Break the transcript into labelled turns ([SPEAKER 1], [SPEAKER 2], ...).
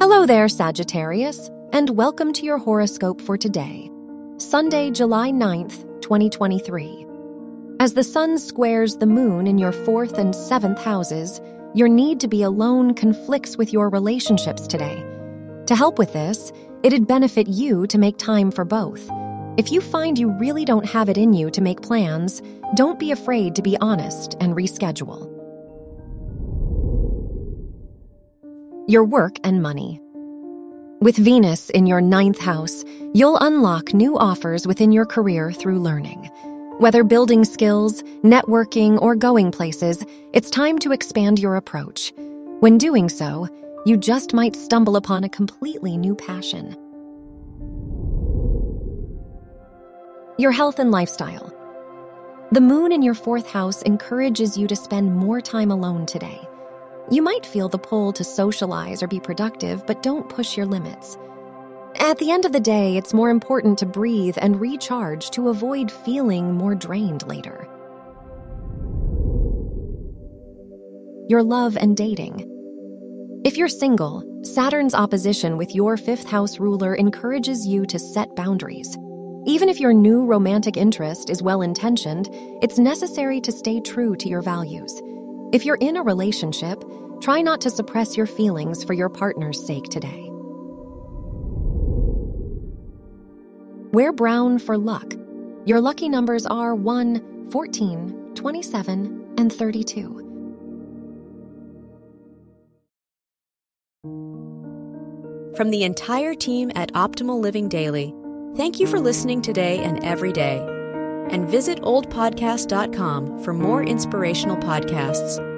[SPEAKER 1] Hello there, Sagittarius, and welcome to your horoscope for today, Sunday, July 9th, 2023. As the sun squares the moon in your fourth and seventh houses, your need to be alone conflicts with your relationships today. To help with this, it'd benefit you to make time for both. If you find you really don't have it in you to make plans, don't be afraid to be honest and reschedule. Your work and money. With Venus in your ninth house, you'll unlock new offers within your career through learning. Whether building skills, networking, or going places, it's time to expand your approach. When doing so, you just might stumble upon a completely new passion. Your health and lifestyle. The moon in your fourth house encourages you to spend more time alone today. You might feel the pull to socialize or be productive, but don't push your limits. At the end of the day, it's more important to breathe and recharge to avoid feeling more drained later. Your love and dating. If you're single, Saturn's opposition with your fifth house ruler encourages you to set boundaries. Even if your new romantic interest is well intentioned, it's necessary to stay true to your values. If you're in a relationship, try not to suppress your feelings for your partner's sake today. Wear brown for luck. Your lucky numbers are 1, 14, 27, and 32.
[SPEAKER 2] From the entire team at Optimal Living Daily, thank you for listening today and every day. And visit oldpodcast.com for more inspirational podcasts.